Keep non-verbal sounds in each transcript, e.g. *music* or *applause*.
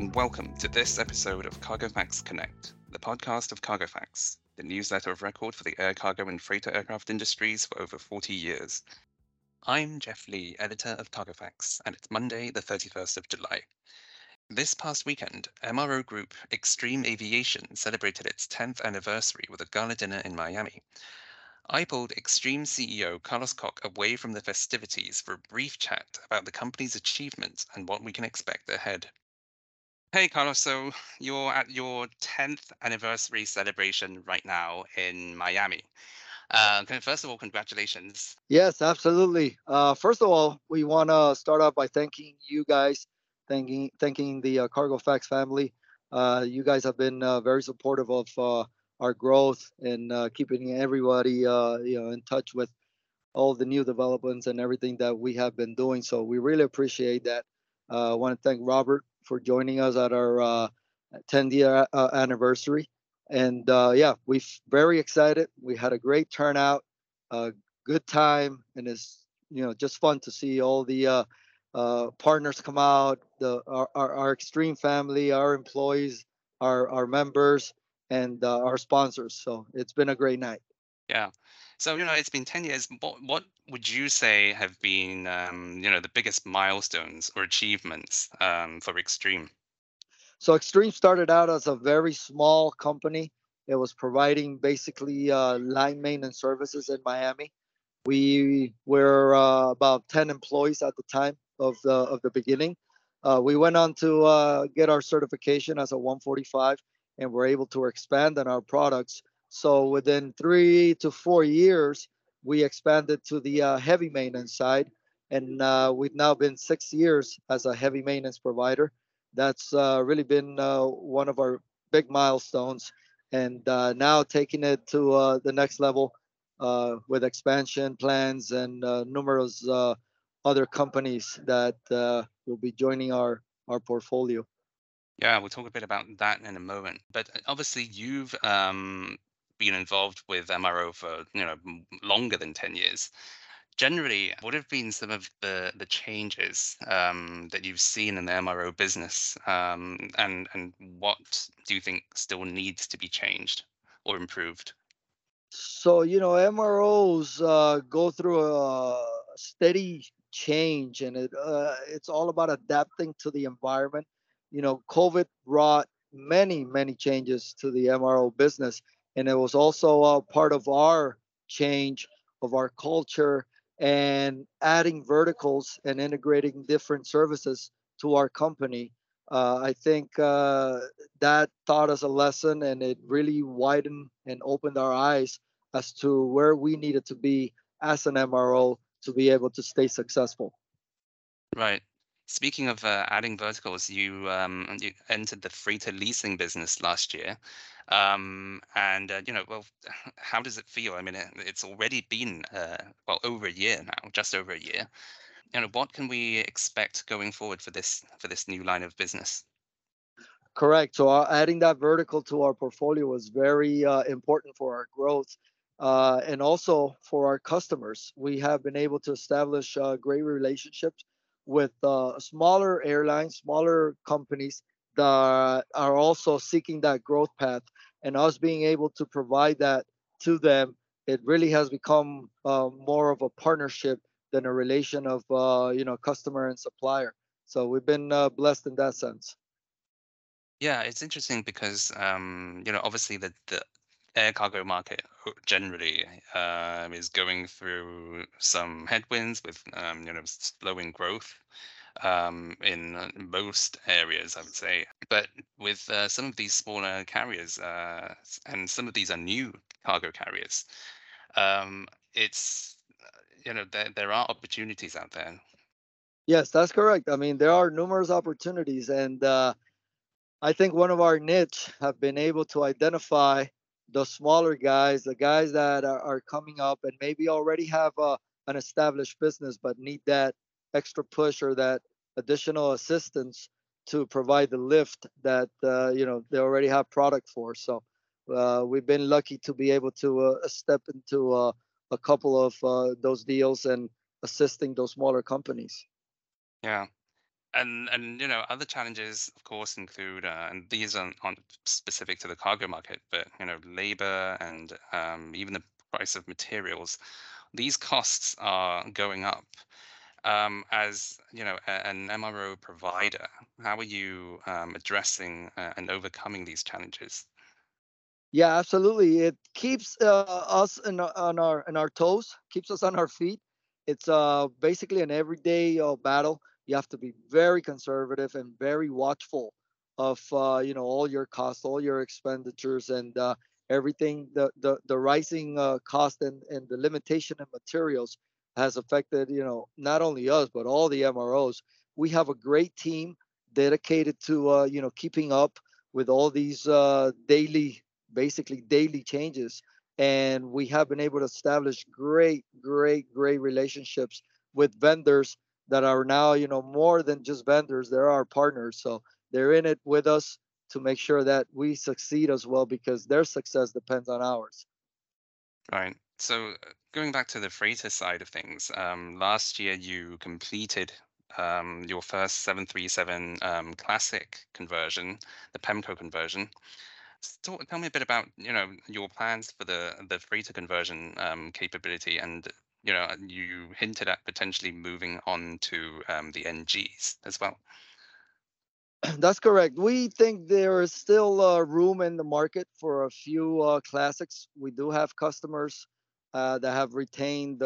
and welcome to this episode of Cargo Facts Connect, the podcast of Cargo Facts, the newsletter of record for the air cargo and freighter aircraft industries for over 40 years. I'm Jeff Lee, editor of Cargo Facts, and it's Monday, the 31st of July. This past weekend, MRO Group Xtreme Aviation celebrated its 10th anniversary with a gala dinner in Miami. I pulled Xtreme CEO Carlos Cock away from the festivities for a brief chat about the company's achievements and what we can expect ahead. Hey, Carlos. So you're at your 10th anniversary celebration right now in Miami. Uh, first of all, congratulations. Yes, absolutely. Uh, first of all, we want to start off by thanking you guys, thanking thanking the uh, Cargo Facts family. Uh, you guys have been uh, very supportive of uh, our growth and uh, keeping everybody uh, you know in touch with all the new developments and everything that we have been doing. So we really appreciate that. Uh, I want to thank Robert for joining us at our 10 uh, year uh, anniversary. And uh, yeah, we're very excited. We had a great turnout, a good time, and it's you know just fun to see all the partners come out, the our, our, our Xtreme family, our employees, our our members and uh, our sponsors. So it's been a great night. Yeah. So you know, it's been ten years. What what would you say have been um, you know the biggest milestones or achievements um, for Xtreme? So Xtreme started out as a very small company. It was providing basically uh, line maintenance services in Miami. We were uh, about 10 employees at the time of the of the beginning. Uh, we went on to uh, get our certification as a 145 and we're able to expand on our products. So within three to four years, we expanded to the uh, heavy maintenance side, and uh, we've now been six years as a heavy maintenance provider. That's uh, really been uh, one of our big milestones, and uh, now taking it to uh, the next level with expansion plans and numerous other companies that will be joining our our portfolio. Yeah, we'll talk a bit about that in a moment. But obviously, you've um, been involved with MRO for you know longer than ten years. Generally, what have been some of the the changes um, that you've seen in the MRO business, um, and and what do you think still needs to be changed or improved? So you know, MROs uh, go through a steady change, and it uh, it's all about adapting to the environment you know, COVID brought many, many changes to the MRO business. And it was also a part of our change of our culture and adding verticals and integrating different services to our company. Uh, I think uh, that taught us a lesson and it really widened and opened our eyes as to where we needed to be as an MRO to be able to stay successful. Right. Speaking of uh, adding verticals, you um, you entered the freighter leasing business last year, um, and uh, you know, well, *laughs* how does it feel? I mean, it, it's already been uh, well over a year now, just over a year. You know, what can we expect going forward for this for this new line of business? Correct. So uh, adding that vertical to our portfolio was very uh, important for our growth. Uh, and also for our customers, we have been able to establish great relationships with uh, smaller airlines, smaller companies that are also seeking that growth path, and us being able to provide that to them, it really has become uh, more of a partnership than a relation of uh, you know customer and supplier. So we've been uh, blessed in that sense. Yeah, it's interesting because um, you know obviously the, the air cargo market generally um, is going through some headwinds with um, you know slowing growth um, in uh, most areas, I would say. But with uh, some of these smaller carriers, uh, and some of these are new cargo carriers, um, it's uh, you know there there are opportunities out there. Yes, that's correct. I mean, there are numerous opportunities, and uh, I think one of our niche have been able to identify the smaller guys, the guys that are, are coming up and maybe already have a, an established business but need that extra push or that additional assistance to provide the lift that uh, you know they already have product for. So uh, we've been lucky to be able to uh, step into uh, a couple of uh, those deals and assisting those smaller companies. Yeah. And and you know other challenges of course include uh, and these aren't, aren't specific to the cargo market but you know labor and um, even the price of materials these costs are going up um, as you know a, an mro provider how are you um, addressing uh, and overcoming these challenges Yeah, absolutely. It keeps uh, us in, on our on our toes, keeps us on our feet. It's uh, basically an everyday uh, battle. You have to be very conservative and very watchful of uh, you know all your costs, all your expenditures, and uh, everything. The the the rising uh, cost and and the limitation of materials has affected you know not only us but all the MROs. We have a great team dedicated to uh, you know keeping up with all these uh, daily basically daily changes. And we have been able to establish great, great, great relationships with vendors that are now, you know, more than just vendors, they're our partners. So they're in it with us to make sure that we succeed as well because their success depends on ours. right so uh, going back to the freighter side of things um, last year you completed um, your first 737 um, classic conversion the pemco conversion S- Talk, tell me a bit about you know your plans for the the freighter conversion um, capability, and you know you hinted at potentially moving on to um, the NGs as well. *clears throat* That's correct. We think there is still uh, room in the market for a few uh, classics. We do have customers uh, that have retained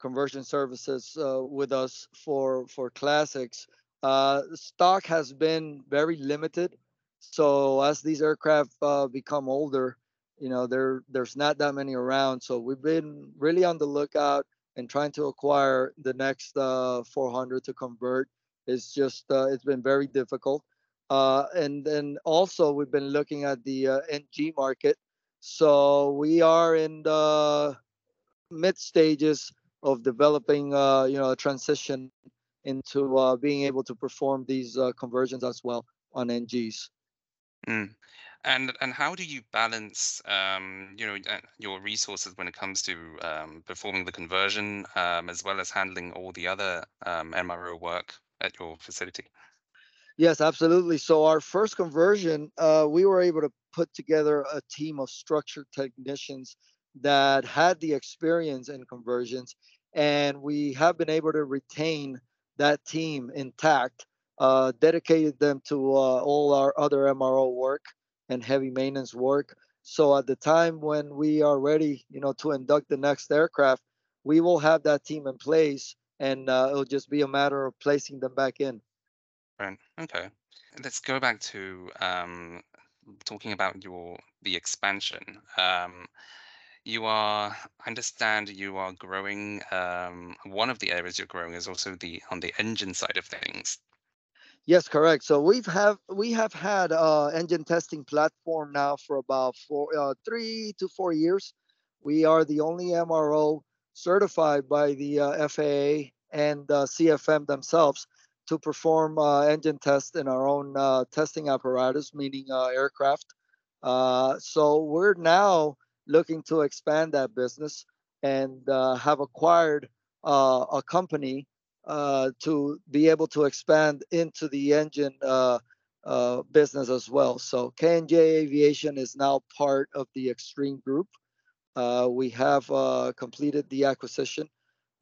conversion services uh, with us for for classics. Uh, stock has been very limited, so as these aircraft uh, become older, you know there there's not that many around. So we've been really on the lookout and trying to acquire the next uh, 400 to convert it's just uh, it's been very difficult. Uh, and then also we've been looking at the uh, NG market. So we are in the mid stages of developing, uh, you know, a transition into uh, being able to perform these conversions as well on NGs. Mm. And and how do you balance um, you know your resources when it comes to um, performing the conversion um, as well as handling all the other um, MRO work at your facility? Yes, absolutely. So our first conversion, uh, we were able to put together a team of structured technicians that had the experience in conversions, and we have been able to retain that team intact, uh, dedicated them to uh, all our other MRO work and heavy maintenance work. So at the time when we are ready, you know, to induct the next aircraft, we will have that team in place, and uh, it'll just be a matter of placing them back in. Right. Okay. Let's go back to um, talking about your the expansion. Um, you are, I understand you are growing. Um, one of the areas you're growing is also the on the engine side of things. Yes, correct. So we've have we have had uh, engine testing platform now for about four, uh, three to four years. We are the only MRO certified by the uh, FAA and CFM themselves to perform uh, engine tests in our own uh, testing apparatus, meaning uh, aircraft. So we're now looking to expand that business and have acquired a company uh, to be able to expand into the engine uh, uh, business as well. So K&J Aviation is now part of the Xtreme Group. Uh, we have uh, completed the acquisition,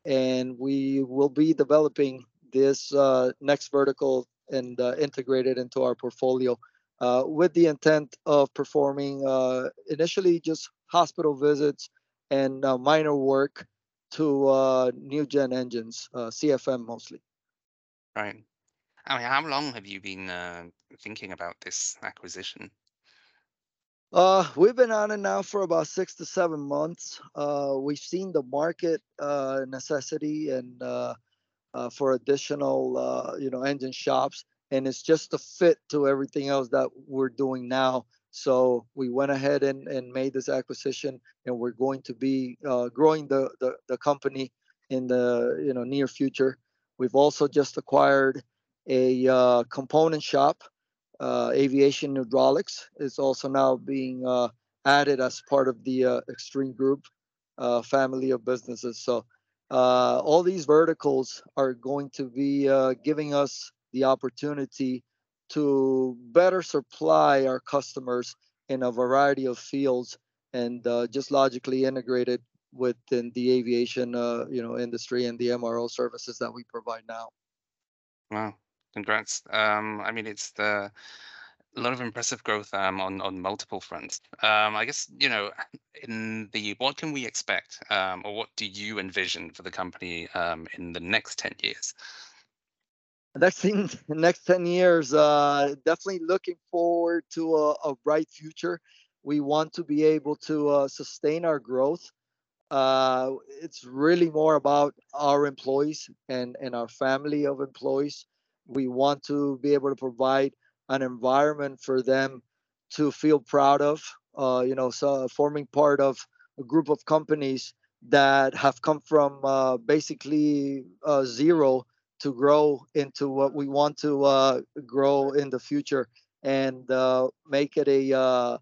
and we will be developing this uh, next vertical and integrate it into our portfolio uh, with the intent of performing uh, initially just hospital visits and minor work to uh, new gen engines, uh, CFM mostly. Right. I mean, how long have you been uh, thinking about this acquisition? Uh, we've been on it now for about six to seven months. Uh, we've seen the market uh, necessity and uh, uh, for additional, uh, you know, engine shops, and it's just a fit to everything else that we're doing now. So we went ahead and, and made this acquisition, and we're going to be uh, growing the, the the company in the you know near future. We've also just acquired a uh, component shop uh, aviation hydraulics It's also now being uh, added as part of the uh, Xtreme Group uh, family of businesses. So all these verticals are going to be giving us the opportunity to better supply our customers in a variety of fields and uh, just logically integrated within the aviation uh, you know industry and the MRO services that we provide now. Wow, congrats. Um, I mean, it's the a lot of impressive growth um, on on multiple fronts. Um, I guess you know, in the what can we expect, um, or what do you envision for the company um, in the next ten years? Next thing, *laughs* next ten years, uh, definitely looking forward to a, a, bright future. We want to be able to uh, sustain our growth. Uh, it's really more about our employees and and our family of employees. We want to be able to provide an environment for them to feel proud of. Uh, you know, so forming part of a group of companies that have come from uh, basically uh, zero to grow into what we want to uh, grow in the future and uh, make it a, uh,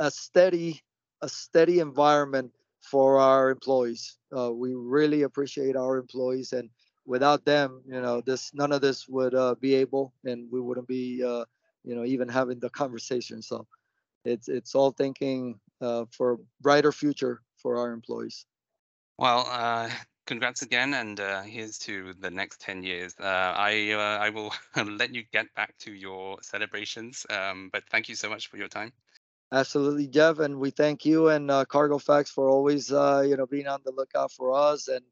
a steady a steady environment for our employees. we really appreciate our employees and without them, you know, this none of this would be able, and we wouldn't be you know even having the conversation so it's it's all thinking uh, for a brighter future for our employees well uh, congrats again and uh, here's to the next 10 years uh, i uh, i will *laughs* let you get back to your celebrations um, but thank you so much for your time absolutely jeff and we thank you and uh, Cargo Facts for always you know being on the lookout for us and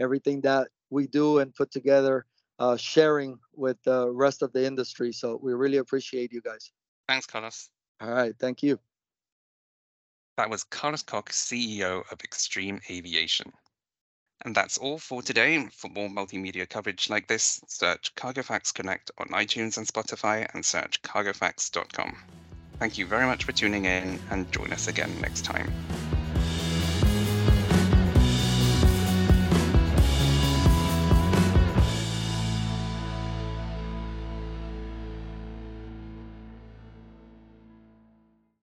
everything that we do and put together uh, sharing with the rest of the industry. So we really appreciate you guys. Thanks, Carlos. All right. Thank you. That was Carlos Cock, CEO of Xtreme Aviation. And that's all for today. For more multimedia coverage like this, search Cargo Facts Connect on iTunes and Spotify and search cargofacts.com. Thank you very much for tuning in and join us again next time.